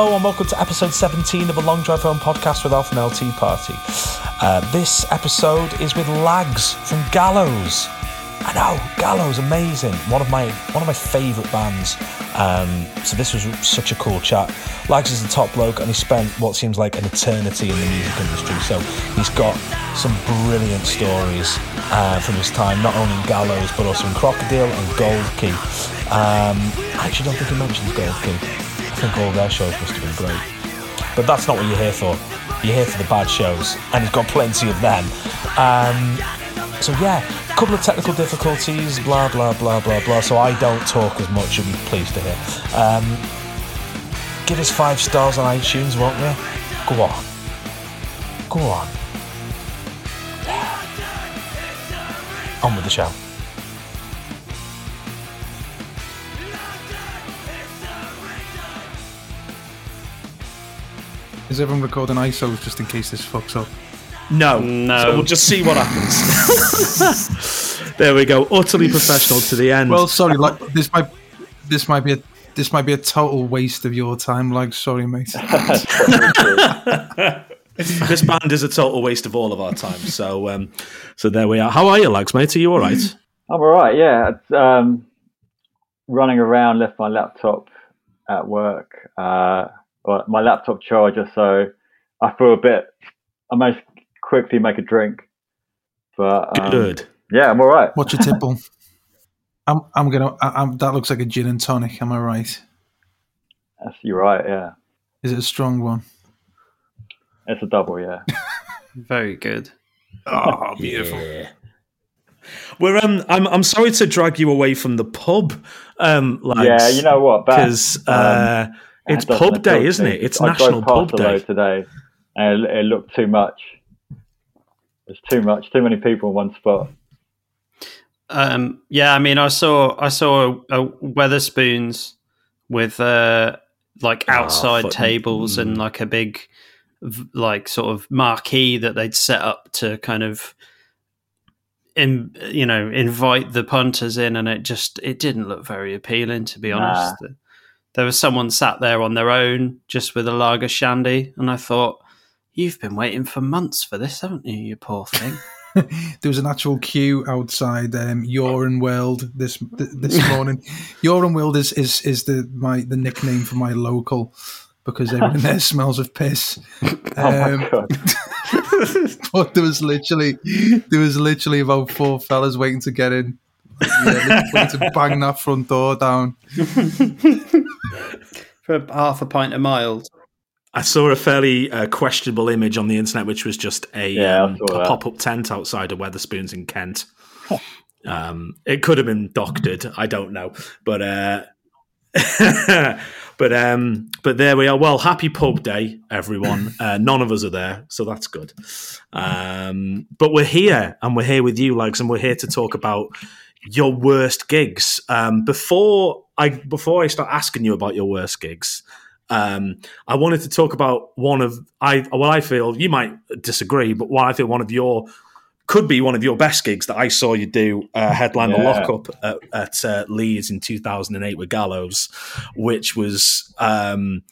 Hello and welcome to episode 17 of the Long Drive Home podcast with Alpha and LT Party. Uh, this episode is with Lags from Gallows. I know, Gallows, amazing. One of my one of my favourite bands. Um, so this was such a cool chat. Lags is the top bloke, and he spent what seems like an eternity in the music industry. So he's got some brilliant stories uh, from his time, not only in Gallows but also in Krokodil and Gold Key. Um, I actually don't think he mentions Gold Key. Think all their shows must have been great. But that's not what you're here for. You're here for the bad shows, and he's got plenty of them. Um, so yeah, a couple of technical difficulties, blah blah blah blah blah. So I don't talk as much. You'll be pleased to hear. Um, give us five stars on iTunes, won't you? Go on. Go on. On with the show. Is everyone recording ISOs just in case this fucks up? No. No. So we'll just see what happens. there we go. Utterly professional to the end. Well, sorry, like this might this might be a this might be a total waste of your time. Like, sorry, mate. this band is a total waste of all of our time. So, um, so there we are. How are you, Lags, mate? Are you all right? I'm all right. Yeah, it's, um, running around, left my laptop at work. Uh, well, my laptop charger, so I feel a bit. I most quickly make a drink, but um, Good. yeah, I'm all right. What's your tipple? I'm I'm gonna. I, I'm, that looks like a gin and tonic. Am I right? That's, you're right. Yeah, Is it a strong one? it's a double. Yeah. Very good. Oh, beautiful. Yeah. We're um. I'm I'm sorry to drag you away from the pub. Um, lads, yeah, you know what? Because uh, it's that pub day, isn't it? It's I National Pub Day. today, and it, it looked too much. There's too much, too many people in one spot. Um, yeah, I mean, I saw I saw a, a Wetherspoons with uh, like outside fuck- tables and mm. like a big like sort of marquee that they'd set up to kind of in you know invite the punters in, and it just it didn't look very appealing to be honest. There was someone sat there on their own just with a lager shandy, and I thought. You've been waiting for months for this, haven't you, you poor thing? There was an actual queue outside um, Yoran World this th- this morning. Yoran World is, is is the my the nickname for my local because everyone there smells of piss. Oh my Um, god! but there was literally there was literally about four fellas waiting to get in. Yeah, waiting to bang that front door down. for half a pint of mild. I saw a fairly uh, questionable image on the internet, which was just a, Yeah, um, a pop up tent outside of Wetherspoons in Kent. um, it could have been doctored, I don't know, but uh, but um, but there we are. Well, happy pub day, everyone. Uh, none of us are there, so that's good. Um, but we're here, and we're here with you, Lags, and we're here to talk about your worst gigs. Um, before I before I start asking you about your worst gigs, um, I wanted to talk about one of I well I feel you might disagree, but what I feel one of your could be one of your best gigs that I saw you do uh, headline the lockup at, at uh, Leeds in 2008 with Gallows, which was um,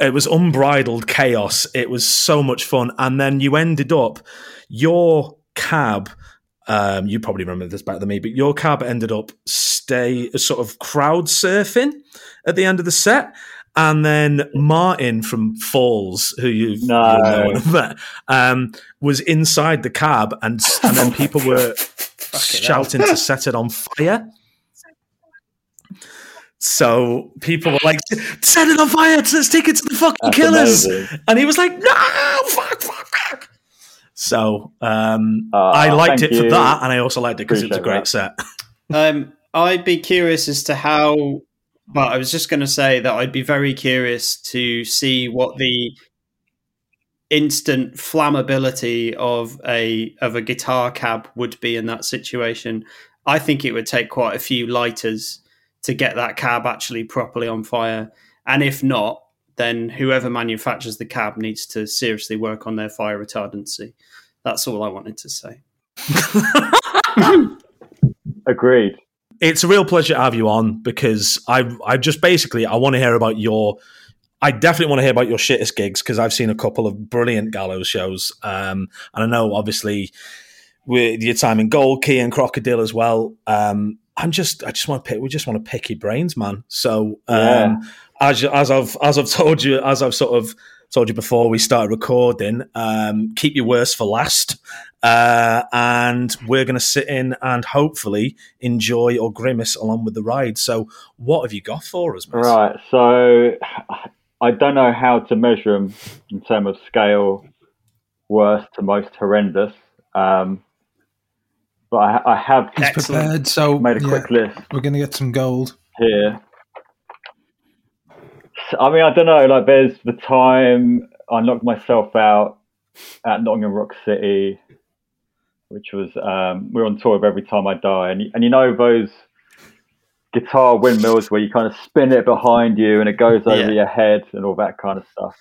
it was unbridled chaos. It was so much fun, and then you ended up your cab. Um, you probably remember this better than me, but your cab ended up stay sort of crowd surfing at the end of the set. And then Martin from Falls, who you've No. you know and met, um, was inside the cab, and and then people were shouting to set it on fire. So people were like, "Set it on fire! Let's take it to the fucking That's killers!" amazing. And he was like, "No, fuck, fuck, fuck." So um, Ah, I liked it for you. that, and I also liked it because it was a Appreciate great set. Um, I'd be curious as to how. Well, I was just going to say that I'd be very curious to see what the instant flammability of a of a guitar cab would be in that situation. I think it would take quite a few lighters to get that cab actually properly on fire, and if not, then whoever manufactures the cab needs to seriously work on their fire retardancy. That's all I wanted to say. Agreed. It's a real pleasure to have you on because I I just basically I want to hear about your I definitely want to hear about your shittest gigs because I've seen a couple of brilliant gallows shows, um, and I know obviously with your time in Gold Key and Krokodil as well. Um, I'm just, I just want to pick. We just want to pick your brains, man. So, um, Yeah. As as I've as I've told you, as I've sort of told you before we started recording, um, keep your worst for last, uh, and we're going to sit in and hopefully enjoy or grimace along with the ride. So, what have you got for us, mate? Right. So I don't know how to measure them in terms of scale, worst to most horrendous. Um, but I, I have He's prepared, so made a yeah, quick list we're going to get some gold. here. I mean, I don't know. Like, there's the time I knocked myself out at Nottingham Rock City, which was um, we are on tour of Every Time I Die, and you- and you know those guitar windmills where you kind of spin it behind you and it goes over Yeah. your head and all that kind of stuff.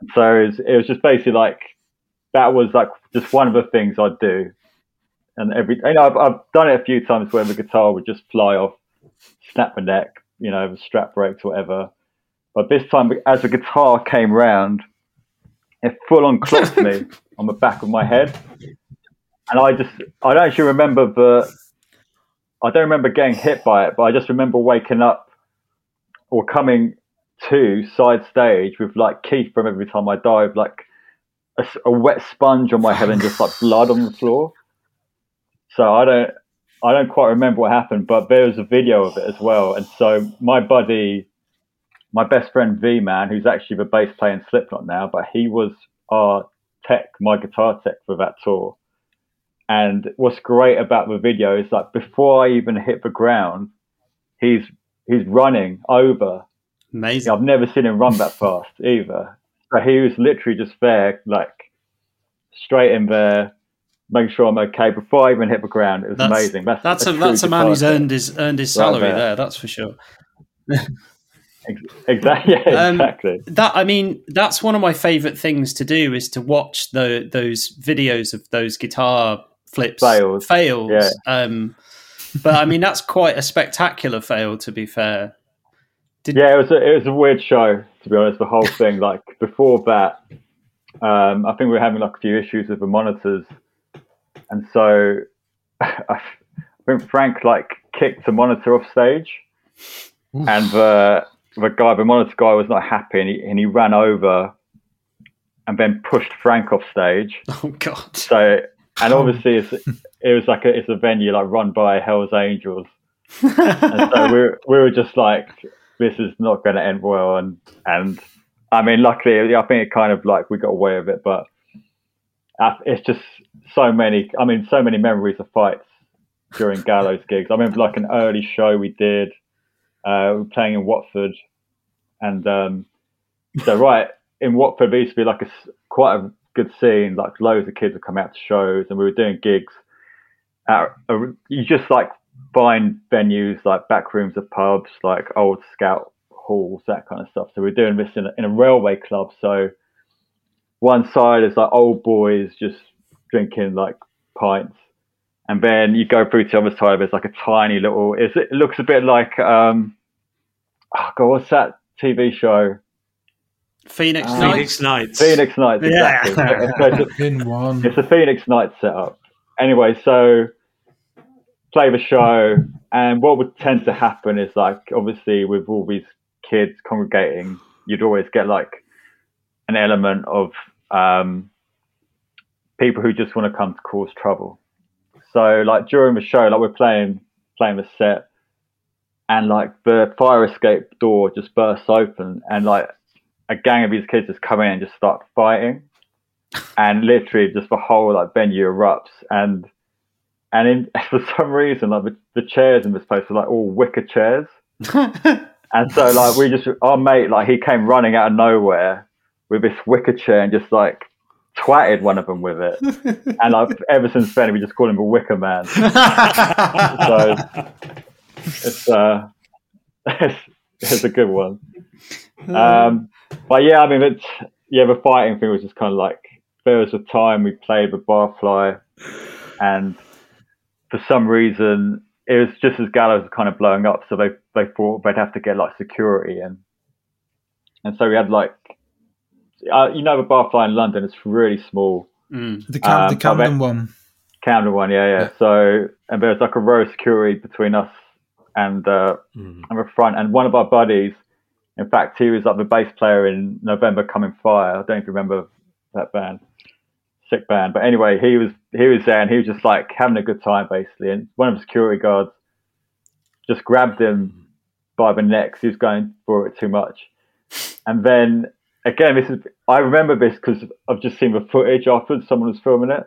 And so it was, it was just basically like that was like just one of the things I'd do. And every, you know, I've, I've done it a few times where the guitar would just fly off, snap the neck, you know, the strap breaks, whatever. But this time, as the guitar came round, it full on clocked me on the back of my head. And I just, I don't actually remember the, I don't remember getting hit by it, but I just remember waking up or coming to side stage with like Keith from Every Time I Die, like a wet sponge on my head and just like blood on the floor. So I don't, I don't quite remember what happened, but there was a video of it as well. And so my buddy, my best friend V Man, who's actually the bass player in Slipknot now, but he was our tech, my guitar tech for that tour. And what's great about the video is like before I even hit the ground, he's he's running over. Amazing. I've never seen him run that fast either. So he was literally just there, like straight in there, making sure I'm okay before I even hit the ground. It was That's- amazing. That's That's a true that's a man who's earned his earned his Right salary there. there. That's for sure. Exactly. Yeah, Um, exactly. That I mean, that's one of my favorite things to do is to watch the those videos of those guitar flips Fails. fails. Yeah. Um, but I mean, that's quite a spectacular fail. To be fair, Yeah, it was a, it was a weird show to be honest. The whole thing, like before that, um, I think we were having like a few issues with the monitors, and so I think Frank like kicked the monitor off stage, Oof. and the the guy, the monitor guy, was not happy, and he, and he ran over, and then pushed Frank off stage. oh god, So, and obviously, it's, it was like a, it's a venue like run by Hell's Angels, and so we were, we were just like, this is not going to end well. And and I mean, luckily, I think it kind of like we got away with it, but it's just so many. I mean, so many memories of fights during Gallows gigs. I remember like an early show we did. Uh, playing in Watford, and um, so right in Watford, there used to be like a quite a good scene. Like loads of kids would come out to shows, and we were doing gigs. At you just like find venues like back rooms of pubs, like old scout halls, that kind of stuff. So we're doing this in a, in a railway club. So one side is like old boys just drinking like pints, and then you go through to the other side. There's like a tiny little. It looks a bit like um, oh god, what's that TV show? Phoenix Uh, Nights. Phoenix Nights. Phoenix Nights, Yeah. exactly. So it's- In one. it's a Phoenix Night setup. Anyway, so play the show, and what would tend to happen is like obviously with all these kids congregating, you'd always get like an element of um, people who just want to come to cause trouble. So like during the show, like we're playing playing the set, and like the fire escape door just bursts open, and like a gang of these kids just come in and just start fighting. And literally just the whole like venue erupts. And and in, for some reason like the, the chairs in this place were like all wicker chairs. And so like we just our mate like he came running out of nowhere with this wicker chair and just like twatted one of them with it. And like ever since then we just call him a wicker man. So it's uh it's, it's a good one um but yeah i mean it's yeah the fighting thing was just kind of like there was a time we played with barfly and for some reason it was just as gallows was kind of blowing up so they they thought they'd have to get like security in and so we had like, uh, you know, the barfly in London is really small. Mm. The, Cam- Um, the Camden one. Camden one, yeah, yeah. Yeah. So and there was like a row of security between us and uh, Mm. and the front, and one of our buddies, in fact, he was like the bass player in November Coming Fire. I don't you remember that band, sick band. But anyway, he was he was there, and he was just like having a good time basically. And one of the security guards just grabbed him by the neck. He was going for it too much, and then again, this is I remember this because I've just seen the footage afterwards. Someone was filming it.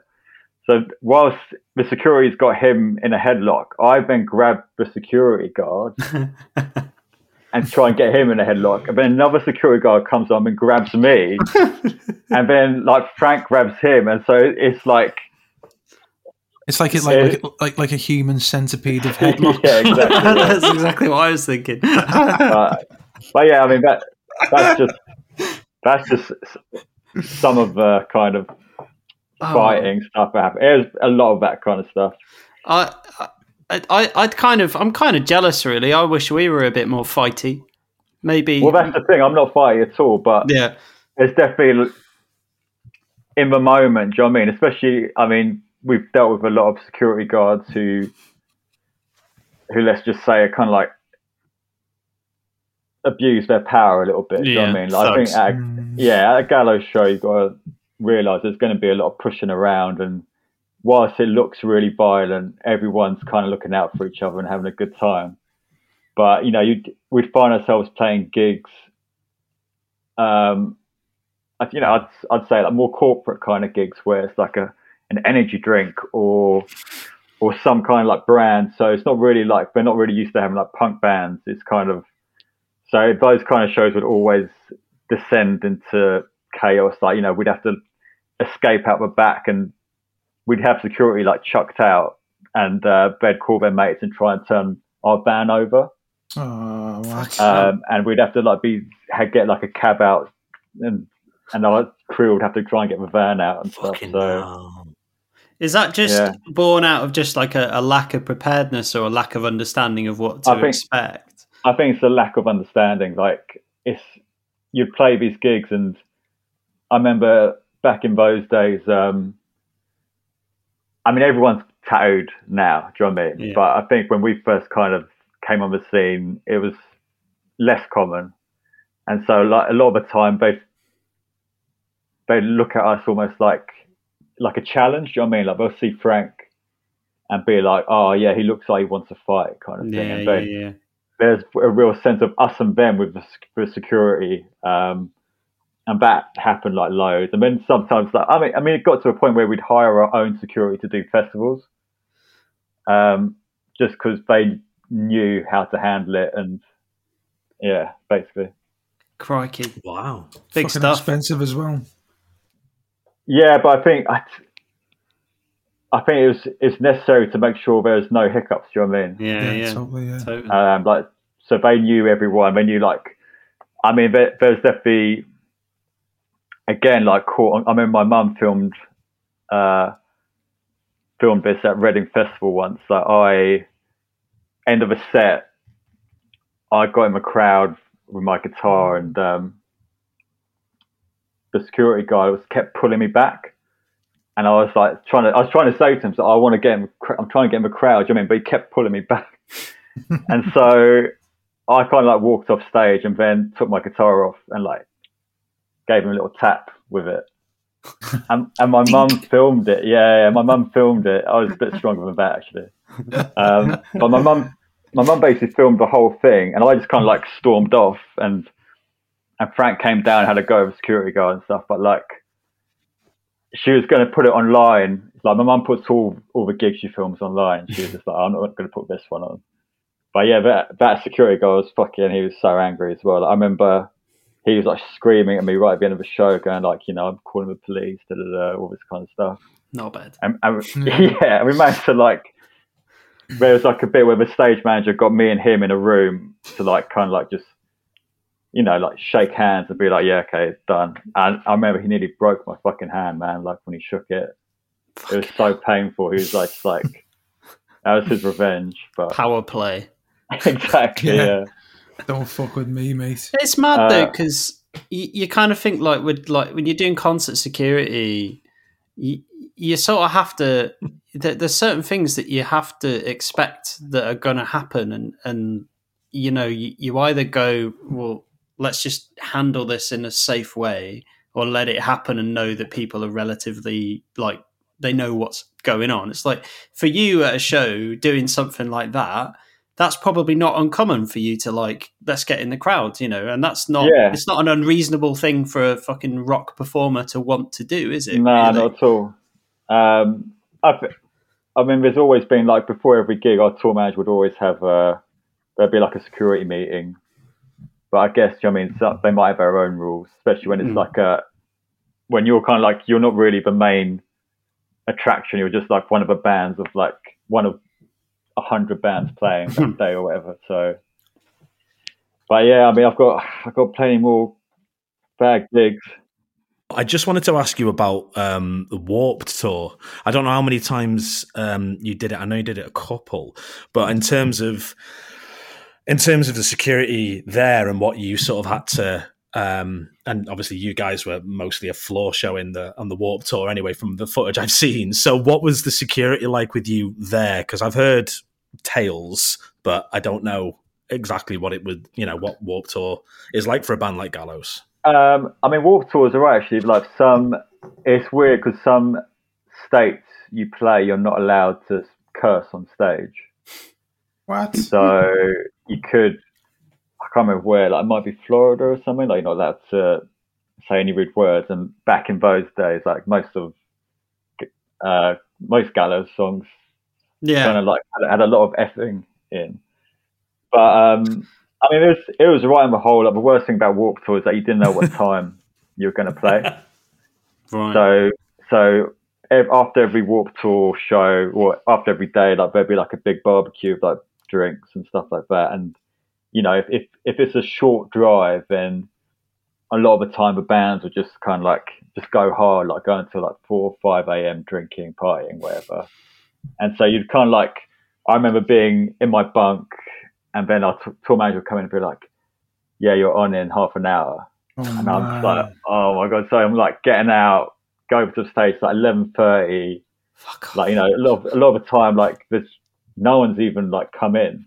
So whilst the security's got him in a headlock, I then grabbed the security guard and try and get him in a headlock. And then another security guard comes on and grabs me, and then like Frank grabs him, and so it's like It's like it like, like like like a human centipede of headlocks. yeah, exactly. That's exactly what I was thinking. but, but yeah, I mean that that's just that's just some of the kind of Oh. fighting stuff that happened. There's a lot of that kind of stuff. I, I, I, I'd kind of, I'm kind of jealous, really. I wish we were a bit more fighty. Maybe. Well, that's the thing. I'm not fighting at all, but yeah. it's definitely in the moment. Do you know what I mean? Especially, I mean, we've dealt with a lot of security guards who, who let's just say, are kind of like abuse their power a little bit. Do you know what I mean? Like, I think, at, Mm. yeah, at a gallows show, you've got to realise there's going to be a lot of pushing around, and whilst it looks really violent, everyone's kind of looking out for each other and having a good time. But you know, we'd find ourselves playing gigs. Um, you know, I'd I'd say like more corporate kind of gigs where it's like a an energy drink or or some kind of like brand. So it's not really like they're not really used to having like punk bands. It's kind of so those kind of shows would always descend into chaos. Like you know, we'd have to escape out the back and we'd have security like chucked out and uh, they'd call their mates and try and turn our van over. Oh, what? Um, and we'd have to like be had, get like a cab out and and our crew would have to try and get the van out and stuff. So hell. Is that just Yeah. born out of just like a, a lack of preparedness or a lack of understanding of what to I think- expect? I think it's a lack of understanding. Like it's you'd play these gigs, and I remember back in those days. Um, I mean, everyone's tattooed now. Do you know what I mean? Yeah. But I think when we first kind of came on the scene, it was less common, and so like a lot of the time they they look at us almost like like a challenge. Do you know what I mean? Like they'll see Frank and be like, "Oh yeah, he looks like he wants to fight," kind of thing. Yeah, and yeah, yeah. there's a real sense of us and them with the, with security, um, and that happened like loads. And then sometimes, like I mean, I mean, it got to a point where we'd hire our own security to do festivals, um, just because they knew how to handle it, and yeah, basically, Crikey. Wow. Big Fucking stuff. expensive as well. yeah. But I think I, I think it was it's necessary to make sure there's no hiccups. Do you know what I mean? Yeah, Yeah, yeah. totally. Yeah. Totally. um, like so they knew everyone. They knew like, I mean, there, there's definitely again like caught. I mean, my mum filmed uh, filmed this at Reading Festival once. Like I end of a set, I got in the crowd with my guitar, and um, the security guy was kept pulling me back. And I was like trying to, I was trying to say to him, so I want to get him, I'm trying to get in the crowd, you know what I mean? But he kept pulling me back. and so I kind of like walked off stage and then took my guitar off and like gave him a little tap with it. And, and my mum filmed it. Yeah, yeah, my mum filmed it. I was a bit stronger than that actually. Um, but my mum, my mum basically filmed the whole thing, and I just kind of like stormed off. And and Frank came down, and had a go with security guard and stuff. But like, she was going to put it online. Like my mum puts all all the gigs she films online. She was just like, I'm not going to put this one on. But yeah, that that security guard was fucking. He was so angry as well. Like, I remember he was like screaming at me right at the end of the show, going like, you know, I'm calling the police, da, da, da, all this kind of stuff. Not bad. And, and yeah, we managed to like. There was like a bit where the stage manager got me and him in a room to like kind of like just, you know, like shake hands and be like, yeah, okay, it's done. And I remember he nearly broke my fucking hand, man. Like when he shook it, it was so painful. He was like, like that was his revenge. But Power play. exactly, Yeah. yeah. Don't fuck with me, mate. It's mad Uh, though, because you, you kind of think like with like when you're doing concert security, you, you sort of have to. There, there's certain things that you have to expect that are going to happen, and and you know you, you either go well, let's just handle this in a safe way, or let it happen and know that people are relatively like they know what's going on. It's like for you at a show doing something like that that's probably not uncommon for you to like let's get in the crowd you know and that's not Yeah. it's not an unreasonable thing for a fucking rock performer to want to do is it No, really? not at all. Um, I, I mean, there's always been like before every gig, our tour manager would always have a there'd be like a security meeting. But I guess you know, I mean some, they might have their own rules, especially when it's Mm. like a when you're kind of like you're not really the main attraction. You're just like one of the bands of like one of hundred bands playing that day or whatever. So, but yeah, I mean, I've got I've got plenty more bad gigs. I just wanted to ask you about um, the Warped tour. I don't know how many times um, you did it. I know you did it a couple, but in terms of in terms of the security there and what you sort of had to, um, and obviously you guys were mostly a floor show in the on the Warped tour anyway, from the footage I've seen. So, what was the security like with you there? Because I've heard tales, but I don't know exactly what it would, you know, what Warped tour is like for a band like Gallows. Um, I mean, Warped tours are right, actually. Like some, it's weird because some states you play, you're not allowed to curse on stage. What? So you could, I can't remember where. Like it might be Florida or something. Like you're not allowed to say any rude words. And back in those days, like most of, uh, most Gallows songs yeah kind of like had, a lot of effing in. But um, I mean, it was it was right on the whole. Like the worst thing about Warped Tour is that you didn't know what time you were going to play. right So so ev- after every Warped Tour show or after every day, like there'd be like a big barbecue of like drinks and stuff like that. And you know, if if, if it's a short drive, then a lot of the time the bands would just kind of like just go hard, like go until like four, or five a.m. drinking, partying, whatever. And so you'd kind of like, I remember being in my bunk, and then our t- tour manager would come in and be like, "Yeah, you're on in half an hour." Oh, And I'm just like, oh my god! So I'm like getting out, going to the stage like 11:30. Fuck. Like you know, a lot of, a lot of the time, like there's no one's even like come in.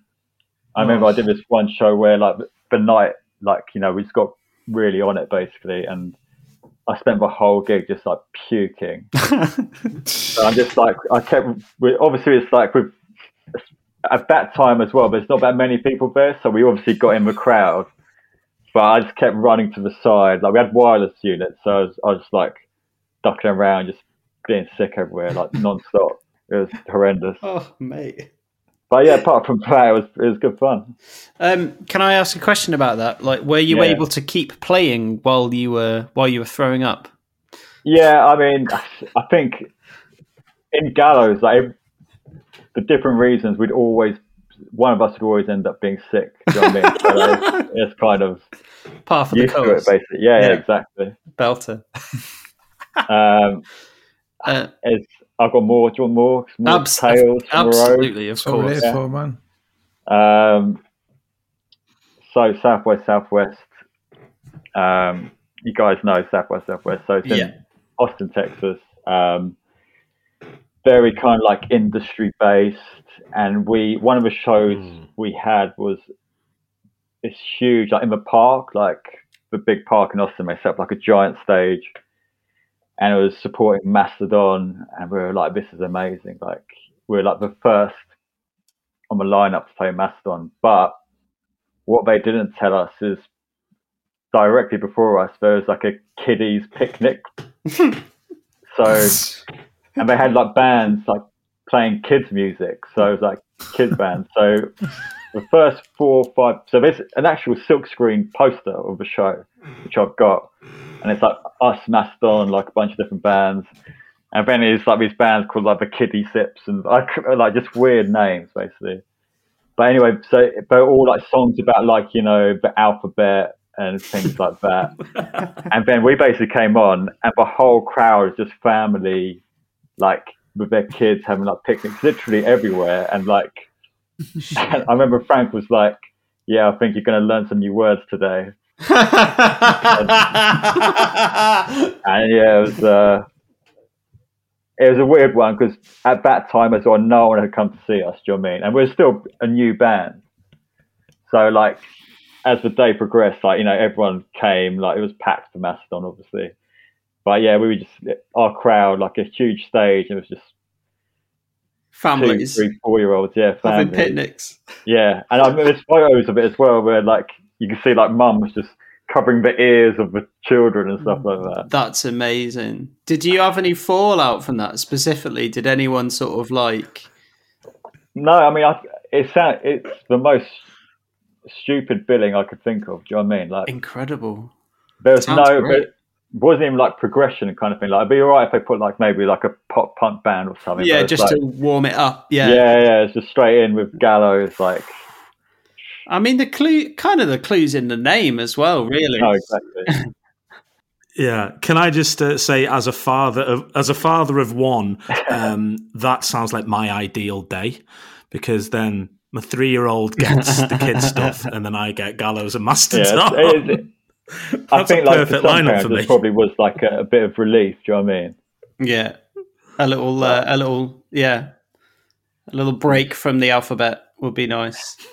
I oh, remember I did this one show where like the night, like you know, we just got really on it basically, and I spent the whole gig just like puking. So I'm just like, I kept. Obviously, it's like with at that time as well. There's not that many people there, so we obviously got in the crowd. But I just kept running to the side. Like we had wireless units, so I was, I was just like ducking around, just being sick everywhere, like non-stop. It was horrendous. oh mate But yeah, apart from that, it was it was good fun. um, can I ask a question about that? Like, were you Yeah. able to keep playing while you were while you were throwing up? Yeah, I mean, I think in Gallows, like for different reasons, we'd always one of us would always end up being sick. You know what I mean? So it's, kind of Part of the to it, basically. Yeah, yeah, Yeah. exactly. belter. Um, Uh, it's, I've got more. Do you want more? More abs- tales from the road? absolutely, of That's what we're course. here for, man. Um, so southwest, southwest. Um, you guys know southwest, southwest. So it's in Yeah. Austin, Texas. Um, very kind of like industry based, and we one of the shows Mm. we had was it's huge, like in the park, like the big park in Austin. They set up like a giant stage, and it was supporting Mastodon, and we were like, "This is amazing!" Like we were like the first on the lineup to play Mastodon, but what they didn't tell us is directly before us there was like a kiddies picnic. so and they had like bands like playing kids music, so it was like kids bands. So the first four or five, so there's an actual silkscreen poster of the show, which I've got, and it's like us, Mastodon, like a bunch of different bands, and then it's like these bands called like the Kiddie Sips and like like just weird names basically. But anyway, so they're all like songs about like you know the alphabet and things like that. and then we basically came on, and the whole crowd is just family, like with their kids having like picnics literally everywhere. And like, I remember Frank was like, "Yeah, I think you're going to learn some new words today." and yeah, it was uh, it was a weird one because at that time as well, no one had come to see us. Do you know what I mean? And we are still a new band, so like as the day progressed, like you know, everyone came. Like it was packed for Mastodon, obviously. But yeah, we were just our crowd, like a huge stage. and It was just families, two, three, four year olds, yeah, having picnics. Yeah, and I remember there's photos of it as well, where like you can see like mums just covering the ears of the children and stuff like that. That's amazing. Did you have any fallout from that specifically? Did anyone sort of like? No, I mean, I, it's it's the most stupid billing I could think of. Do you know what I mean? Like incredible. there There's no, it wasn't even like progression kind of thing. Like it'd be alright if they put like maybe like a pop punk band or something. Yeah, just like, to warm it up. Yeah, yeah, yeah. It's just straight in with Gallows, like I mean, the clue, kind of the clues in the name as well, really. No, exactly. yeah. Can I just uh, say, as a father of as a father of one, um, that sounds like my ideal day, because then my three year old gets the kids stuff, and then I get Gallows and Mastodon. Yeah, it, it, I think like perfect lineup for me. Probably was like a, a, bit of relief. Do you know what I mean? Yeah, a little, uh, a little, yeah, a little break from the alphabet would be nice.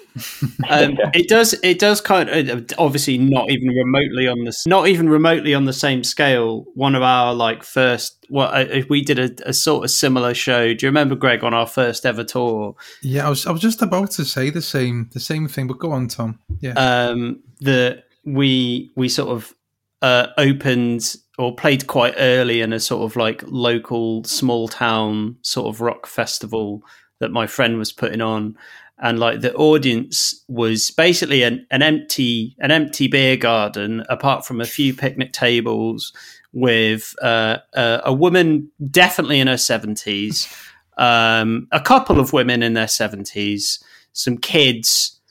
Um, yeah. It does. It does kind of obviously not even remotely on the not even remotely on the same scale. One of our like first. Well, if we did a, a, sort of similar show. Do you remember Greg on our first ever tour? Yeah, I was. I was just about to say the same the same thing, but go on, Tom. Yeah. Um. The we we sort of uh, opened or played quite early in a sort of like local small town sort of rock festival that my friend was putting on. And like the audience was basically an, an empty an empty beer garden apart from a few picnic tables with uh, a, a, woman definitely in her 70s um, a couple of women in their 70s some kids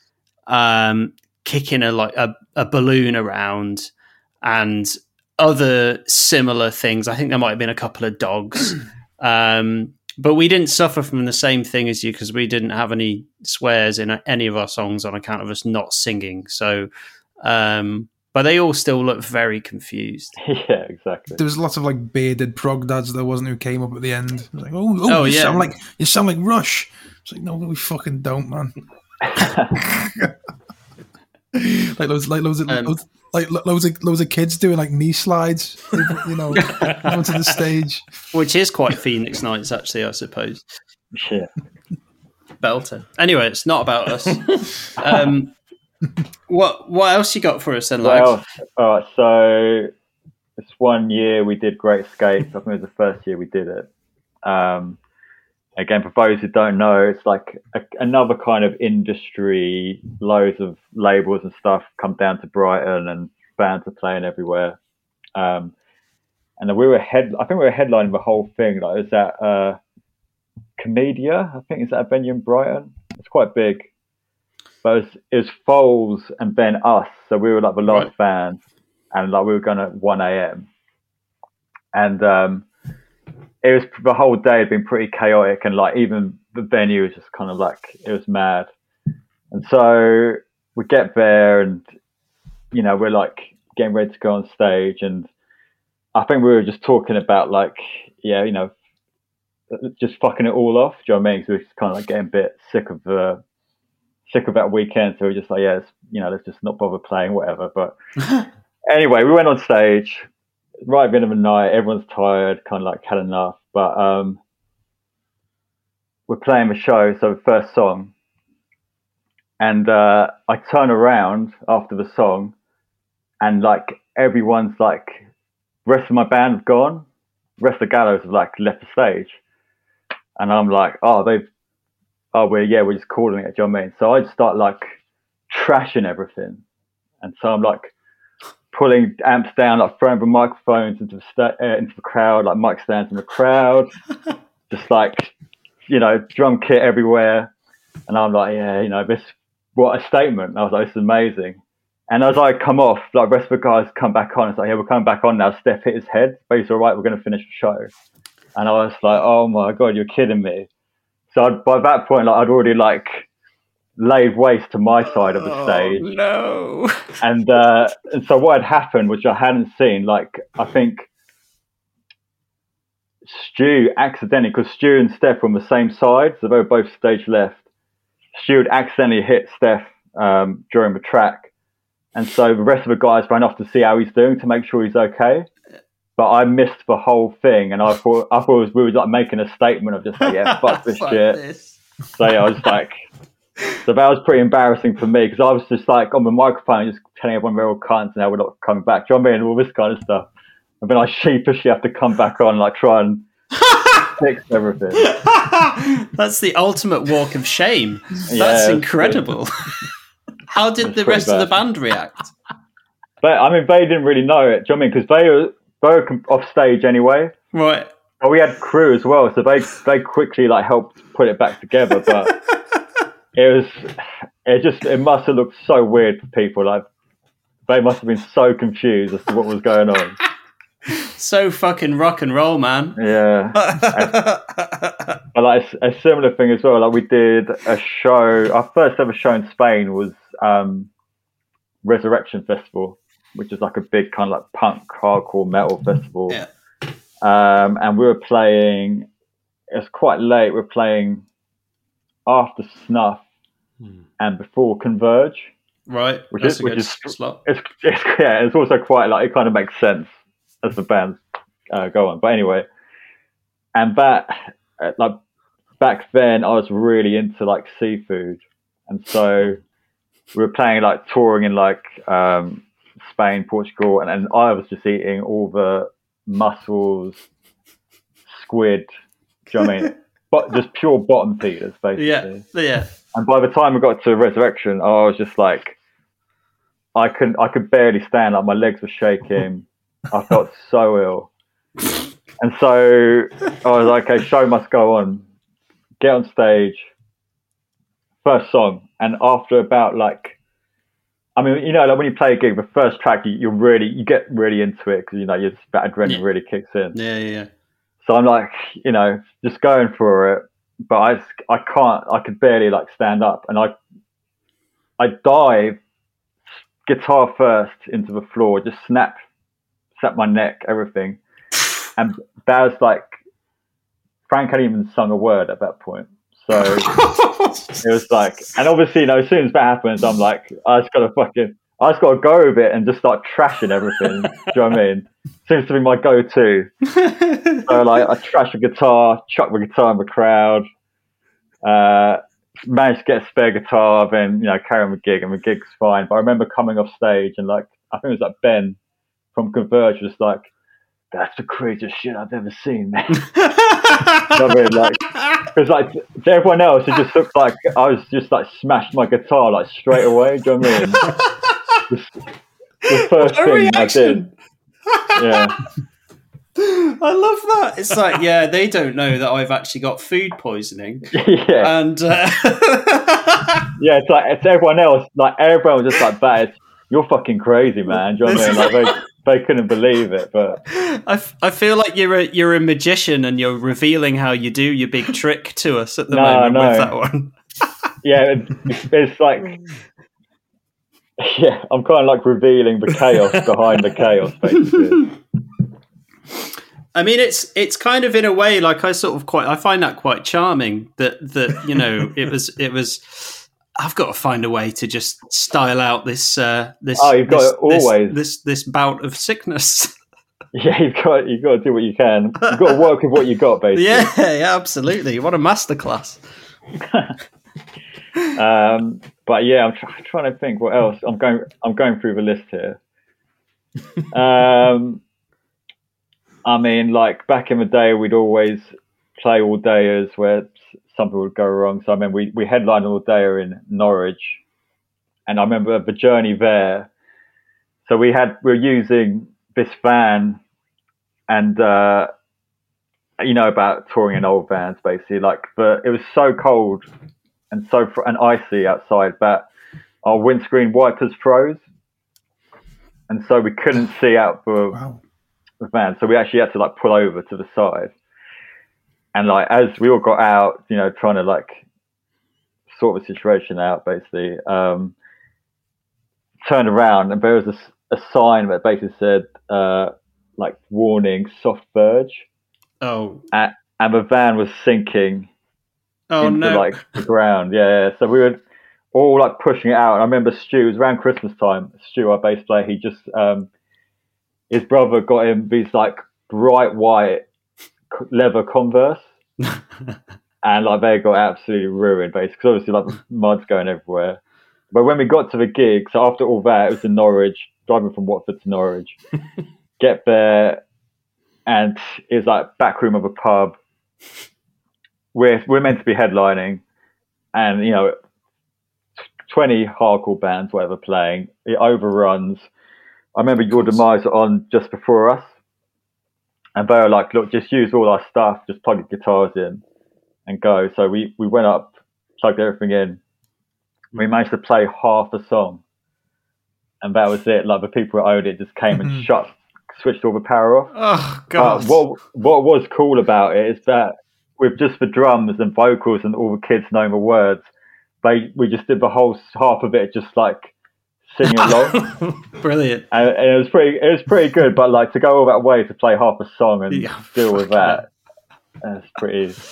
um, kicking a like a, a balloon around and other similar things i think there might have been a couple of dogs um, but we didn't suffer from the same thing as you because we didn't have any swears in any of our songs on account of us not singing. So, um, but they all still look very confused. Yeah, exactly. There was lots of like bearded prog dads there wasn't who came up at the end. Like, oh, oh, oh you yeah. sound like you sound like Rush. It's like, no, we fucking don't, man. like those, like those, um, those like loads of loads of kids doing like knee slides, you know, onto the stage, which is quite Phoenix Nights, actually, I suppose. Yeah, belter. Anyway, it's not about us. um, what what else you got for us then? Well, all right. So this one year we did Great Escape. I think it was the first year we did it. Um, again, for those who don't know, it's like a, another kind of industry. Loads of labels and stuff come down to Brighton, and bands are playing everywhere. Um, and we were head. I think we were headlining the whole thing. Like, is that uh, Komedia? I think is that a venue in Brighton? It's quite big. But it was, it was Foals and then us. So we were like the last right. band, and like we were going at one a.m. And um, it was the whole day had been pretty chaotic, and like even the venue was just kind of like it was mad. And so we get there, and you know we're like getting ready to go on stage, and I think we were just talking about like yeah, you know, just fucking it all off. Do you know what I mean? So we're just kind of like getting a bit sick of the sick of that weekend. So we're just like, yeah, you know, let's just not bother playing, whatever. But anyway, we went on stage right at the end of the night, everyone's tired, kind of like had enough. But um, we're playing the show, so the first song, and uh, I turn around after the song, and like everyone's like, rest of my band have gone, rest of the gallows have like left the stage, and I'm like, oh, they've, oh, we're yeah, we're just calling it. Do you know what I mean? So I just start like trashing everything, and so I'm like pulling amps down, like throwing the microphones into the, uh, into the crowd, like mic stands in the crowd, just like, you know, drum kit everywhere. And I'm like, yeah, you know, this, what a statement. I was like, this is amazing. And as I come off, like, rest of the guys come back on. It's like, yeah, we're coming back on now. Steph hit his head, but he's all right. We're going to finish the show. And I was like, oh my God, you're kidding me. So I'd, by that point, like, I'd already like laid waste to my side of the stage. Oh, no. and uh, and so what had happened, which I hadn't seen, like I think Stu accidentally, because Stu and Steph were on the same side, so they were both stage left. Stu had accidentally hit Steph um, during the track, and so the rest of the guys ran off to see how he's doing to make sure he's okay. But I missed the whole thing, and I thought I thought it was, we were like making a statement of just like, yeah, fuck this Fuck shit. this. So yeah, I was like, so that was pretty embarrassing for me because I was just like on the microphone, just telling everyone we're all cunts and how we're not coming back. Do you know what I mean? All this kind of stuff. And then I sheepishly have to come back on, like try and fix everything. That's the ultimate walk of shame. Yeah, That's incredible. How did the pretty rest of the band react? But I mean, they didn't really know it. Do you know what I mean? Because they were they were off stage anyway. Right. But we had crew as well, so they they quickly like helped put it back together. But it was it just it must have looked so weird for people. Like they must have been so confused as to what was going on. So fucking rock and roll, man. Yeah. But like a, a similar thing as well. Like we did a show. Our first ever show in Spain was um, Resurrection Festival, which is like a big kind of like punk hardcore metal festival. Yeah. Um, and we were playing. It was quite late. We were playing after Snuff and before Converge. right. Which That's is- a which good is- slot. It's, it's yeah. It's also quite like it kind of makes sense as the bands uh, go on. But anyway, and that uh, like back then, I was really into like seafood, and so we were playing like touring in like um, Spain, Portugal, and, and I was just eating all the mussels, squid. Do you know what I mean? But just pure bottom feeders, basically. Yeah. Yeah. And by the time we got to Resurrection, I was just like, I couldn't, I could barely stand. Like my legs were shaking. I felt so ill. And so I was like, okay, show must go on. Get on stage. First song, and after about like, I mean, you know, like when you play a gig, the first track, you, you're really, you get really into it because you know, your adrenaline Yeah. really kicks in. Yeah. Yeah. So I'm like, you know, just going for it, but I, I can't, I could barely like stand up, and I, I dive, guitar first into the floor, just snap, snap my neck, everything, and that was like, Frank hadn't even sung a word at that point, so it was like, and obviously, you know, as soon as that happens, I'm like, I just gotta fucking, I just gotta go with it and just start trashing everything. Do you know what I mean? Seems to be my go-to. So like I trash a guitar, chuck the guitar in the crowd, uh, managed to get a spare guitar, then you know carry on the gig, and the gig's fine. But I remember coming off stage and like I think it was like Ben from Converge was like, "That's the craziest shit I've ever seen, man." I mean, like because like to to everyone else, it just looked like I was just like smashed my guitar like straight away. Do you know what I mean? The, the first A thing I did, yeah. I love that. It's like, yeah, they don't know that I've actually got food poisoning. yeah, And uh, Yeah, it's like it's everyone else. Like everyone was just like, "Bad, you're fucking crazy, man." Do you know what I mean? Like they, they couldn't believe it, but I, f- I feel like you're a you're a magician and you're revealing how you do your big trick to us at the No, moment no. with that one. yeah, it, it's like, yeah, I'm kind of like revealing the chaos behind the chaos, basically. I mean, it's it's kind of in a way like I sort of quite I find that quite charming that that you know it was it was. I've got to find a way to just style out this uh, this Oh, you've got this, always. this, this this bout of sickness. Yeah, you've got you've got to do what you can. You've got to work with what you got, basically. yeah, yeah, absolutely. What a masterclass. Um, but yeah, I'm try- trying to think what else. I'm going. I'm going through the list here. Um, I mean, like back in the day, we'd always play all dayers where something would go wrong. So I mean, we we headlined all dayer in Norwich, and I remember the journey there. So we had we were using this van, and uh, you know about touring in old vans, basically. Like, but it was so cold and so fr- and icy outside that our windscreen wipers froze, and so we couldn't see out the, Wow. the van. So we actually had to like pull over to the side, and like as we all got out, you know, trying to like sort of situation out basically. Um, turned around and there was a, a sign that basically said uh, like warning soft verge Oh, and, and the van was sinking oh into no! like the ground. Yeah, yeah. So we were all like pushing it out. And I remember Stu, it was around Christmas time. Stu, our bass player, he just um, his brother got him these like bright white leather Converse, and like they got absolutely ruined, basically. Because obviously, like mud's going everywhere. But when we got to the gig, so after all that, it was in Norwich, driving from Watford to Norwich. Get there, and it's like back room of a pub. We're we're meant to be headlining, and you know, twenty hardcore bands, whatever, playing. It overruns. I remember Your Demise on just before us, and they were like, "Look, just use all our stuff, just plug the guitars in, and go." So we we went up, plugged everything in. We managed to play half a song, and that was it. Like the people who owned it just came and mm-hmm. shut, switched all the power off. oh god! what what was cool about it is that with just the drums and vocals and all the kids knowing the words, they we just did the whole half of it just like singing along, Brilliant. and, and it was pretty it was pretty good. But like to go all that way to play half a song and Yeah, deal with fucking that, that's pretty.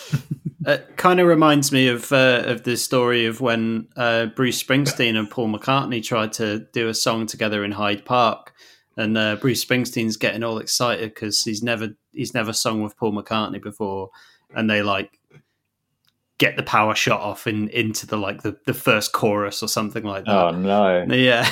It kind of reminds me of uh, of the story of when uh, Bruce Springsteen and Paul McCartney tried to do a song together in Hyde Park, and uh, Bruce Springsteen's getting all excited because he's never he's never sung with Paul McCartney before, and they like get the power shut off in into the like the, the first chorus or something like that. Oh no! Yeah.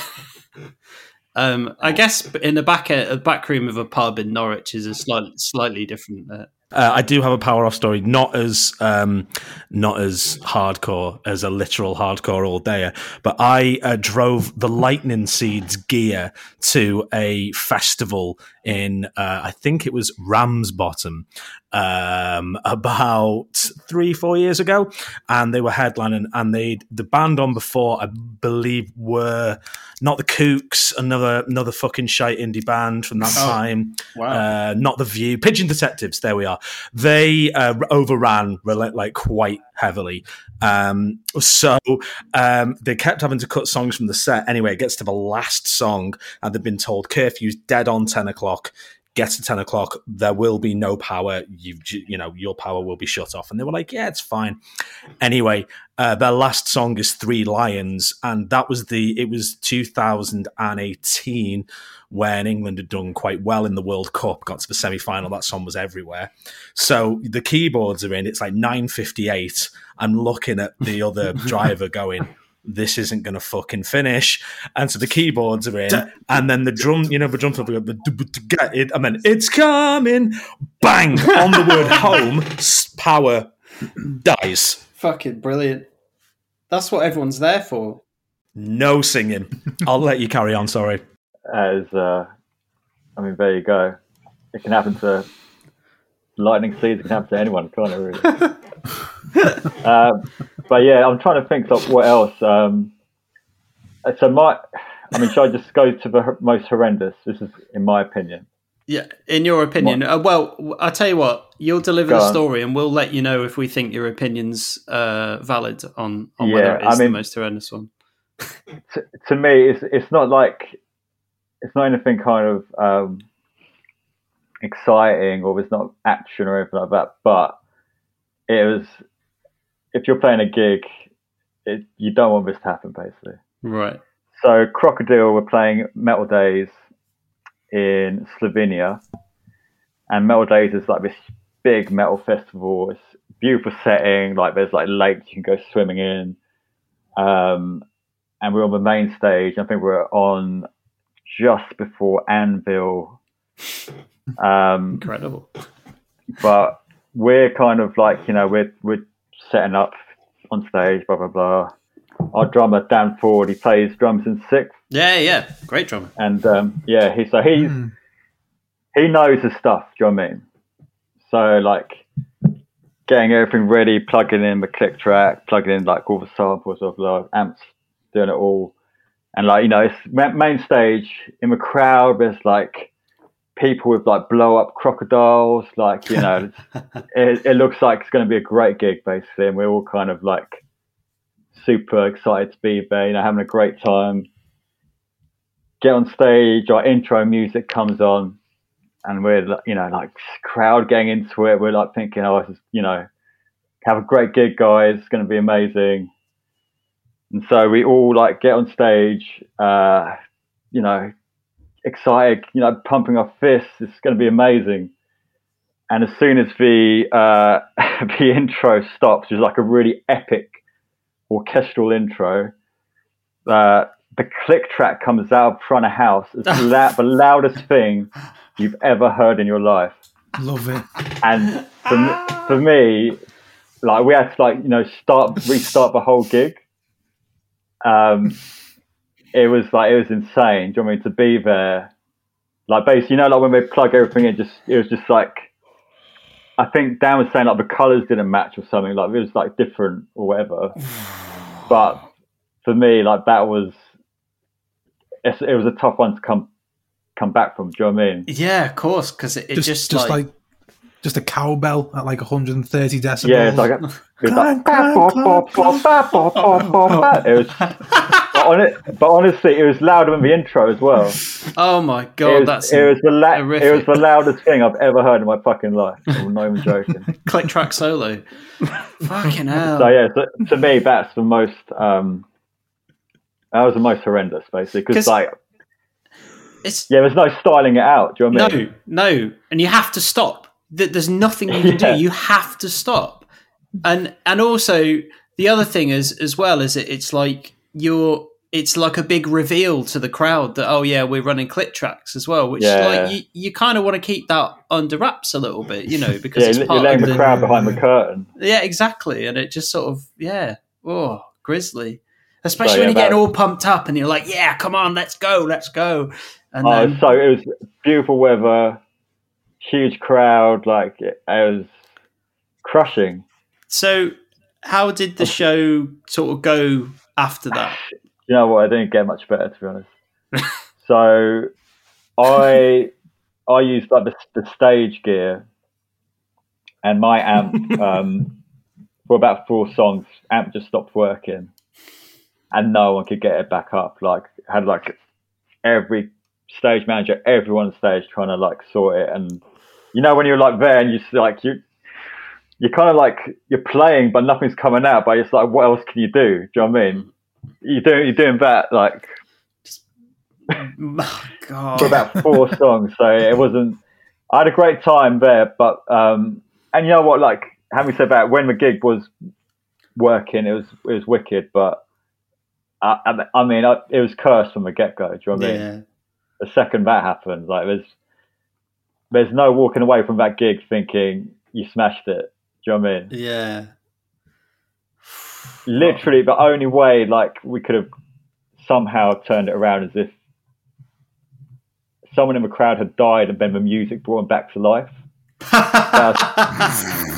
um, I guess in the back a back room of a pub in Norwich is a slightly slightly different. Uh, Uh, I do have a power off story, not as um, not as hardcore as a literal hardcore all day, but I uh, drove the Lightning Seeds gear to a festival in uh, I think it was Ramsbottom um, about three four years ago, and they were headlining, and they the band on before I believe were not the Kooks, another another fucking shite indie band from that Oh. time. wow. Uh, not the View, Pigeon Detectives. There we are. They uh, overran like quite heavily, um, so um, they kept having to cut songs from the set. Anyway, it gets to the last song, and they've been told curfew's dead on ten o'clock. Get to ten o'clock, there will be no power. You you know your power will be shut off, and they were like, "Yeah, it's fine." Anyway, uh, their last song is Three Lions, and that was the it was 2018 when England had done quite well in the World Cup, got to the semi final. That song was everywhere. So the keyboards are in. It's like 9:58. I'm looking at the other driver going. This isn't going to fucking finish, and so the keyboards are in, and then the drum, you know, the drum get it. I mean, it's coming, bang on the word home. Power dies. Fucking brilliant. That's what everyone's there for. No singing. I'll let you carry on. Sorry. As uh, I mean, there you go. It can happen to lightning seeds. It can happen to anyone, can't it? Really. um, but yeah, I'm trying to think of what else. Um, so my, I mean, should I just go to the most horrendous? This is, in my opinion. Yeah, in your opinion. Uh, well, I'll tell you what. You'll deliver Go the on. story, and we'll let you know if we think your opinion's uh, valid on, on Yeah, whether it is I is the most horrendous one. to, to me, it's it's not like it's not anything kind of um, exciting or there's not action or anything like that. But it was if you're playing a gig, it, you don't want this to happen, basically. Right. So Krokodil were playing Metal Days in Slovenia, and Metal Days is like this big metal festival. It's beautiful setting. Like there's like lakes you can go swimming in. Um, and we're on the main stage. I think we're on just before Anvil. Um, Incredible. but we're kind of like you know we're we're setting up on stage, blah blah blah. Our drummer Dan Foord, he plays drums in SikTh, Yeah, yeah. Great drummer. and um, yeah, he so he's Hmm. he knows his stuff. Do you know what I mean? So like getting everything ready, plugging in the click track, plugging in like all the samples of the amps, doing it all, and like you know, it's main stage in the crowd. There's like people with like blow up crocodiles, like you know, it, it looks like it's going to be a great gig basically, and we're all kind of like super excited to be there, you know, having a great time. Get on stage, our intro music comes on, and we're you know like crowd getting into it. We're like thinking, oh, this is you know, have a great gig, guys. It's going to be amazing. And so we all like get on stage, uh, you know, excited, you know, pumping our fists. It's going to be amazing. And as soon as the uh, the intro stops, which is like a really epic orchestral intro. Uh, the click track comes out front of house. It's the loudest thing you've ever heard in your life. Love it. And for, me, for me, like we had to like you know start restart the whole gig. Um, it was like it was insane. Do you know what I mean to be there? Like basically, you know, like when we plug everything in, just it was just like I think Dan was saying like the colors didn't match or something. Like it was like different or whatever. but for me, like that was it, it was a tough one to come come back from. Do you know what I mean? Yeah, of course, because it, it Just, just, just, like, like, just a cowbell at like 130 decibels. Yeah, it's like a, it was like, it but, on it, but honestly, it was louder than the intro as well. oh my It god, was, that's it was the la- it was the loudest thing I've ever heard in my fucking life. I'm not even joking. click track solo. Fucking hell. So yeah, so, to me, that's the most. Um, that was the most horrendous, basically, because like, It's yeah, there's no styling it out. Do you know what I mean? no, no, and you have to stop. Th- There's nothing you can Yeah. do. You have to stop. And and also the other thing is as well is it, it's like you're it's like a big reveal to the crowd that oh yeah we're running click tracks as well, which Yeah. like you, you kind of want to keep that under wraps a little bit, you know, because Yeah, it's you're letting the the crowd behind the curtain. yeah exactly, and it just sort of yeah oh grisly. Especially So, when yeah, you're getting all pumped up and you're like, "Yeah, come on, let's go, let's go!" And Oh, then, so it was beautiful weather, huge crowd. Like it, was crushing. So, how did the show sort of go after that? You know what? I didn't get much better to be honest. so I I used like the, the stage gear and my amp um, for about four songs. Amp just stopped working, and no one could get it back up. Like had like every stage manager, everyone on stage trying to like sort it. And you know when you're like there and you just like you. You're kind of like you're playing, but nothing's coming out. But it's like, what else can you do? Do you know what I mean? You're doing you're doing that like Oh, God. for about four songs. So it wasn't. I had a great time there, but um, and you know what? Like having said that, when the gig was working, it was it was wicked. But I, I, mean, I, it was cursed from the get go. Do you know what I mean? yeah. The second that happened, like there's there's no walking away from that gig thinking you smashed it. Do you know what I mean? Yeah. Literally, the only way like we could have somehow turned it around is if someone in the crowd had died and then the music brought him back to life.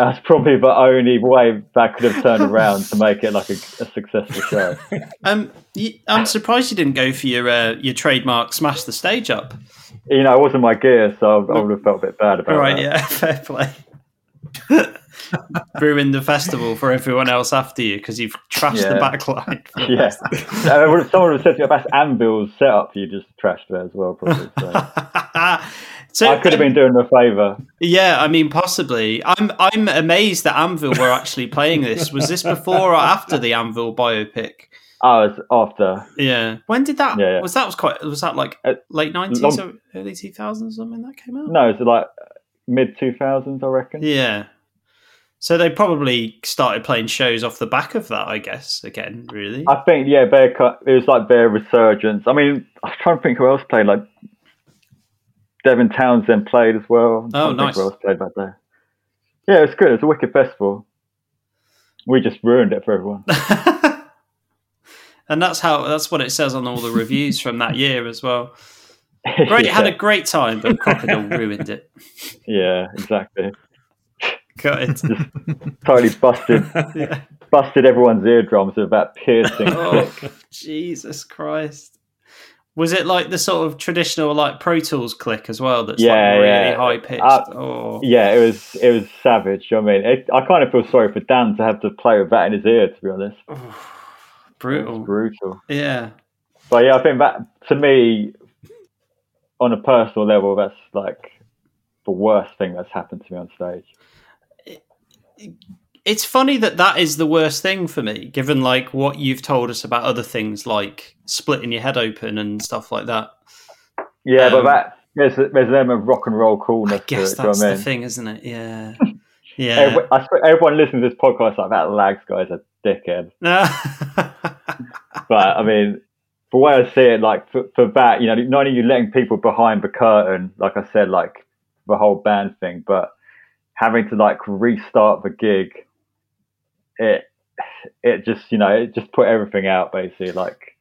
That's probably the only way that could have turned around to make it like a, a successful show. um, I'm surprised you didn't go for your uh, your trademark smash the stage up. You know, it wasn't my gear, so I, would have felt a bit bad about All right, that. yeah, fair play. Ruined the festival for everyone else after you because you've trashed the Yeah. backline. for the Yeah. Uh, Someone would have said to you, that's Anvil's setup, for you just trashed there as well, probably. So. So I could have been doing a favour. Yeah, I mean, possibly. I'm I'm amazed that Anvil were actually playing this. Was this before or after the Anvil biopic? I was after. Yeah. When did that? Yeah, yeah. Was that was quite? Was that like Uh, late nineties or early two thousands? Something that came out. No, it's like mid 2000s, I reckon. Yeah. So they probably started playing shows off the back of that, I guess. Again, really. I think, yeah, Bear. it was like their resurgence. I mean, I was trying to think who else played. Like, Devin Townsend played as well. Oh, I'm trying to think nice. Who else played that day? Yeah, it's good. It's a wicked festival. We just ruined it for everyone. and that's how that's what it says on all the reviews from that year as well. Great, yeah, had a great time, but Krokodil ruined it. yeah, exactly. Got it. Totally busted, Yeah. busted everyone's eardrums with that piercing Oh. Jesus Christ. Was it like the sort of traditional like Pro Tools click as well? That's Yeah, like really yeah. high pitched. Uh, oh, Yeah, it was it was savage. You know I mean, it, I kind of feel sorry for Dan to have to play with that in his ear. To be honest, brutal. Brutal. Yeah. But yeah, I think that to me, on a personal level, that's like the worst thing that's happened to me on stage. It's funny that that is the worst thing for me, given like what you've told us about other things like splitting your head open and stuff like that. Yeah, Um, but that there's there's an element of rock and roll coolness I guess to it. do you know that's I the thing, isn't it? Yeah. Yeah. Everyone, I everyone listening to this podcast like that Lags guy's a dickhead. But I mean, the way I see it, like for, for that, you know, not only you letting people behind the curtain, like I said, like the whole band thing, but having to like restart the gig, it it just you know it just put everything out basically. Like,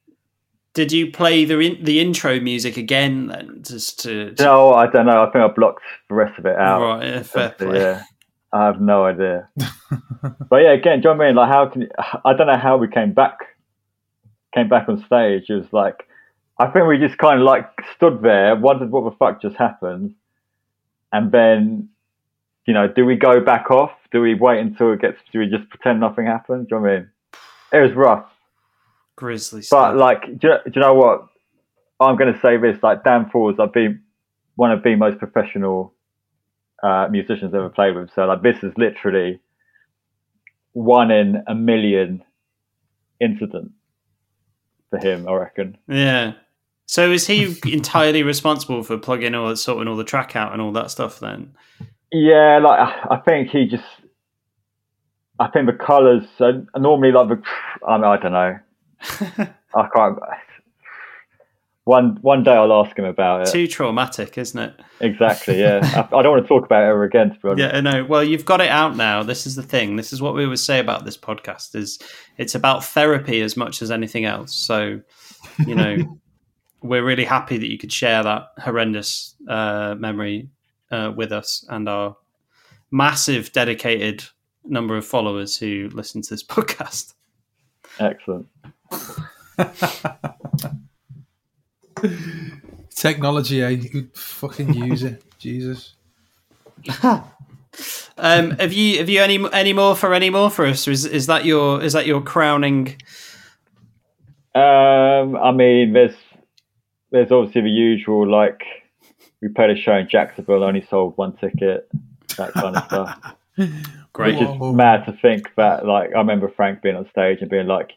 Did you play the in- the intro music again then, just to? to no, I don't know. I think I blocked the rest of it out. right, yeah, fair So, play. Yeah, I have no idea. but yeah, again, do you know what I mean? Like, how can you, I don't know how we came back, came back on stage. It was like, I think we just kind of like stood there, wondered what the fuck just happened, and then, you know, do we go back off? Do we wait until it gets? Do we just pretend nothing happened? Do you know what I mean? It was rough, Grizzly but stuff. like, do you, do you know what? I'm going to say this: like Dan Falls, I've been one of the most professional uh, musicians I've ever played with. So like, this is literally one in a million incident for him. I reckon. yeah. So is he entirely responsible for plugging or sorting all the track out and all that stuff then? Yeah, like I think he just. I think the colours. So normally, like the, I, mean, I don't know. I can't. One one day I'll ask him about it. Too traumatic, isn't it? Exactly. Yeah, I, I don't want to talk about it ever again. To be honest. Yeah, I know. Well, you've got it out now. This is the thing. This is what we would say about this podcast is it's about therapy as much as anything else. So, you know, we're really happy that you could share that horrendous uh, memory uh, with us and our massive dedicated number of followers who listen to this podcast. Excellent. Technology, eh? Who'd fucking use it? Jesus. Um, have you have you any any more for any more for us? Or is is that your is that your crowning? Um, I mean, there's there's obviously the usual like we played a show in Jacksonville, only sold one ticket, that kind of stuff. Great. Which is mad to think that like I remember Frank being on stage and being like,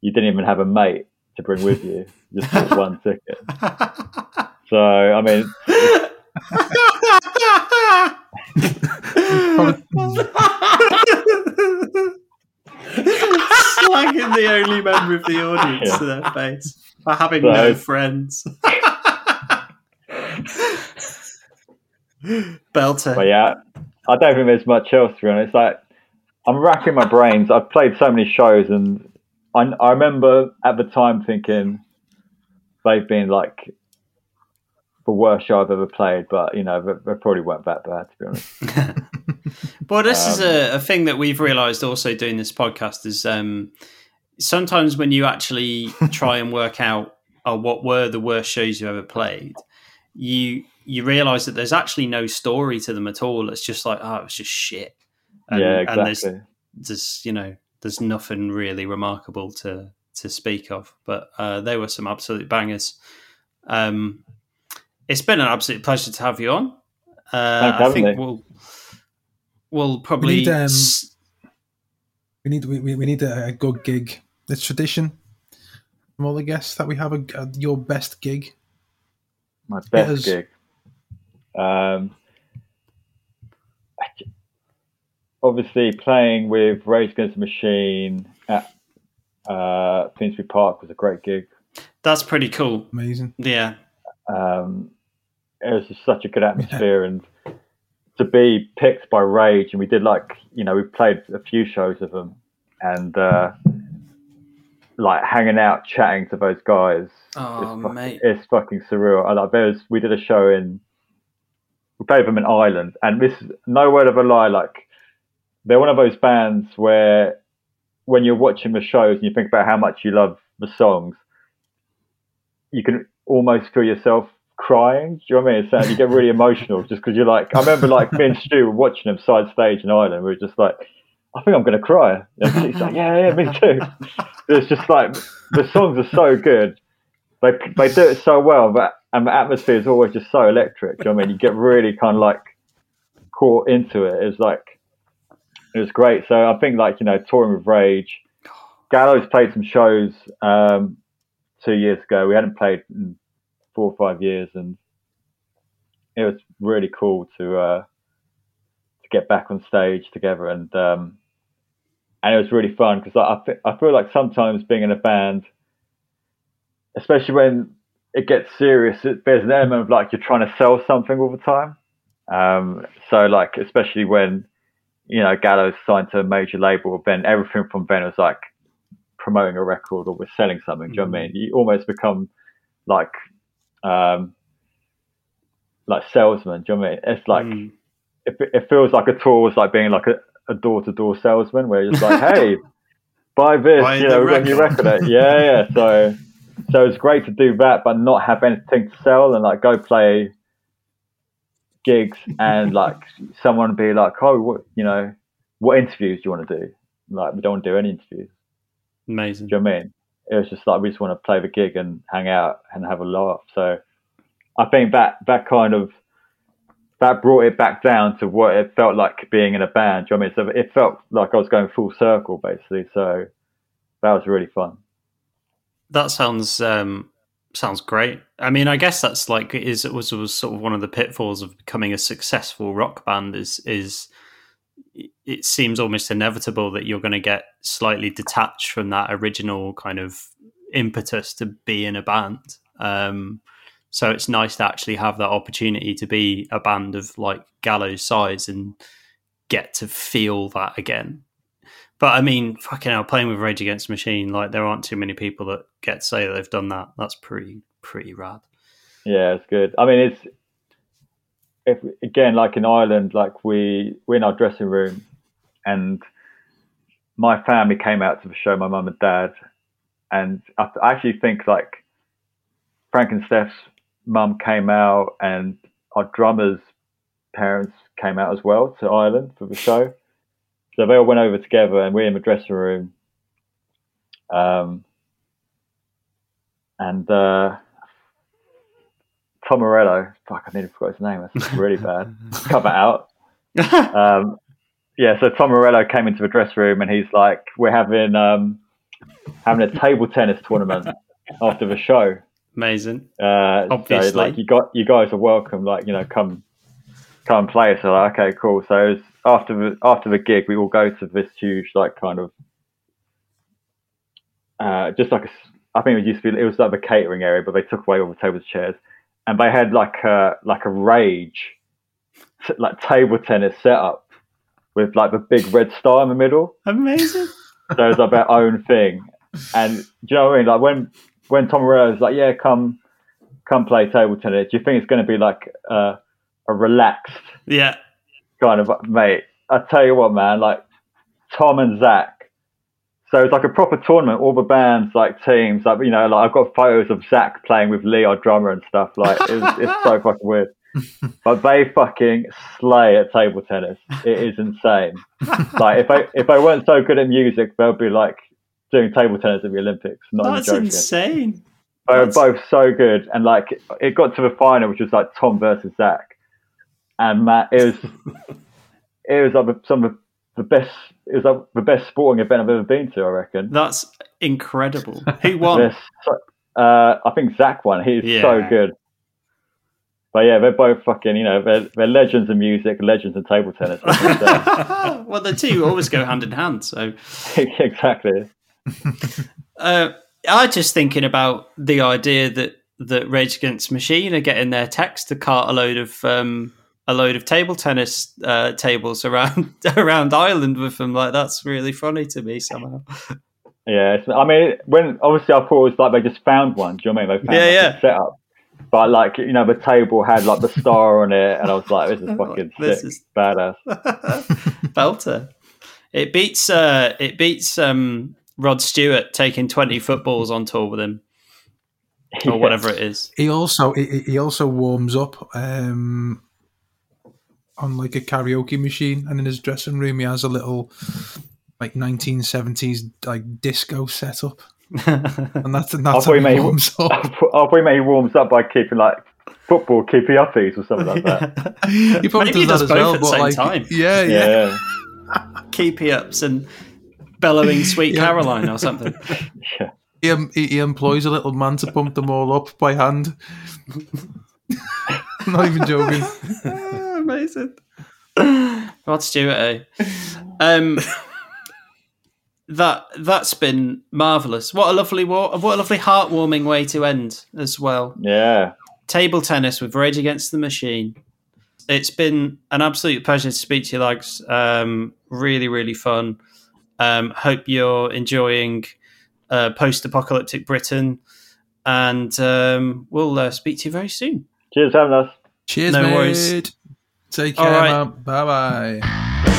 you didn't even have a mate to bring with you, you just bought one ticket. So I mean, Slagging the only member of the audience Yeah. to their face for having So- no friends. Belter. but yeah, I don't think there's much else to be honest. Like I'm racking my brains. I've played so many shows, and I, I remember at the time thinking they've been like the worst show I've ever played. But you know, they, they probably weren't that bad to be honest. Well, this is Um, a, a thing that we've realised also doing this podcast is um, sometimes when you actually try and work out oh, what were the worst shows you ever played, you you realise that there's actually no story to them at all. It's just like oh, it's just shit. And, yeah, and there's exactly. there's you know there's nothing really remarkable to to speak of but uh they were some absolute bangers um it's been an absolute pleasure to have you on uh Thanks i think me. we'll we'll probably need, um, s- We need we, we we need a, a good gig. It's tradition from all the guests that we have a, a- your best gig. My best gig. Um, obviously, playing with Rage Against the Machine at uh, Finsbury Park was a great gig. that's pretty cool Amazing. yeah Um, it was just such a good atmosphere, and to be picked by Rage, and we did like you know we played a few shows of them, and uh, like hanging out, chatting to those guys. oh it's fucking, mate it's fucking surreal. I like there's we did a show in we played them in Ireland, and this is no word of a lie. Like they're one of those bands where when you're watching the shows and you think about how much you love the songs, you can almost feel yourself crying. Do you know what I mean? It's, uh, you get really emotional just because you're like. I remember like me and Stu were watching them side stage in Ireland. We were just like, I think I'm going to cry. And she's like, yeah, yeah, me too. It's just like the songs are so good. They they do it so well, but and the atmosphere is always just so electric. You know I mean? You get really kind of like caught into it. It's like it was great. So I think like you know touring with Rage, Gallows played some shows um, two years ago. We hadn't played in four or five years, and it was really cool to uh, to get back on stage together, and um, and it was really fun because I I feel like sometimes being in a band, especially when it gets serious, it, there's an element of like you're trying to sell something all the time. Um, so like especially when you know Gallows signed to a major label, then everything from then was like promoting a record or we're selling something. Do you know what I mean? You almost become like um, like salesman. Do you know what I mean? It's like Mm. it, it feels like a tour was like being like a, a door-to-door salesman where you're just like, hey, buy this, Buy you know, we've got record. it. Yeah, yeah. So, so it's great to do that, but not have anything to sell and like go play gigs and like someone be like, oh, what, you know, what interviews do you want to do? Like, we don't want to do any interviews. Amazing. Do you know what I mean? It was just like we just want to play the gig and hang out and have a laugh. So I think that that kind of that brought it back down to what it felt like being in a band. Do you know what I mean? So it felt like I was going full circle basically. So that was really fun. That sounds um, sounds great. I mean, I guess that's like is it was was sort of one of the pitfalls of becoming a successful rock band is is it seems almost inevitable that you're going to get slightly detached from that original kind of impetus to be in a band. Um, so it's nice to actually have that opportunity to be a band of like Gallows size and get to feel that again. But I mean, fucking hell, playing with Rage Against the Machine, like there aren't too many people that get to say that they've done that. That's pretty pretty rad. Yeah, it's good. I mean, it's if again like in Ireland, like we we're in our dressing room, and my family came out to the show, my mum and dad, and I, I actually think like Frank and Steph's mum came out, and our drummer's parents came out as well to Ireland for the show. So they all went over together, and we're in the dressing room. Um, and uh, Tom Morello, fuck, I nearly forgot his name. That's really bad. Cut that out. Um, yeah, so Tom Morello came into the dressing room, and he's like, "We're having um, having a table tennis tournament after the show. Amazing. Uh, Obviously. so like you got you guys are welcome. Like you know, come come play. So like, okay, cool. So it was after the after the gig, we all go to this huge like kind of uh, just like a, I think it used to be it was like the catering area, but they took away all the tables and chairs, and they had like a like a rage t- like table tennis setup with like the big red star in the middle Amazing. so it's like their own thing. And do you know what I mean? Like when when Tom Morello is like, yeah, come come play table tennis. Do you think it's going to be like uh, a relaxed Yeah. Kind of mate? I tell you what, man. Like Tom and Zach. So it's like a proper tournament. All the bands, like teams, like you know, like I've got photos of Zach playing with Lee, our drummer, and stuff. Like it's, it's so fucking weird. But they fucking slay at table tennis. It is insane. like if I if I weren't so good at music, they'll be like doing table tennis at the Olympics. Not That's joking. insane. They were both so good, and like it got to the final, which was like Tom versus Zach, and Matt. It was it was like some of the best. It was like the best sporting event I've ever been to. I reckon. That's incredible. Who won? Uh, I think Zach won. He's so good. But yeah, they're both fucking. You know, they're, they're legends in music, legends in table tennis. So- well, the two always go hand in hand. So, exactly. uh, I just thinking about the idea that that Rage Against Machine are getting their techs to cart a load of um, a load of table tennis uh, tables around around Ireland with them. Like that's really funny to me somehow. Yeah, it's, I mean, when obviously I thought it was like they just found one. Do you know what I mean? They found Yeah, like, yeah. a setup, but like you know, the table had like the star on it, and I was like, this is fucking This sick, is- badass. Belter. It beats uh, it beats um, Rod Stewart taking twenty footballs on tour with him. or whatever it is. He also he, he also warms up um, on like a karaoke machine, and in his dressing room he has a little like 1970s like disco setup, and that's and I that's thought how he he made- warms up. thought maybe he warms up by keeping like football keepy uppies or something like that. He probably Maybe he does does that as both well, at the same like time. yeah, yeah, Yeah, Keepy ups and bellowing Sweet Yeah. Caroline or something. yeah. He, em- he, he employs a little man to pump them all up by hand. Not even joking. Ah, Amazing. Rod Stewart, eh? Um, that that's been marvelous. What a lovely, wa- what a lovely, heartwarming way to end as well. Yeah. Table tennis with Rage Against the Machine. It's been an absolute pleasure to speak to you, lads. Um, really, really fun. Um, hope you're enjoying uh, post-apocalyptic Britain, and um, we'll uh, speak to you very soon. Cheers having us. Cheers, No mate. worries. Take care, right. Bye bye.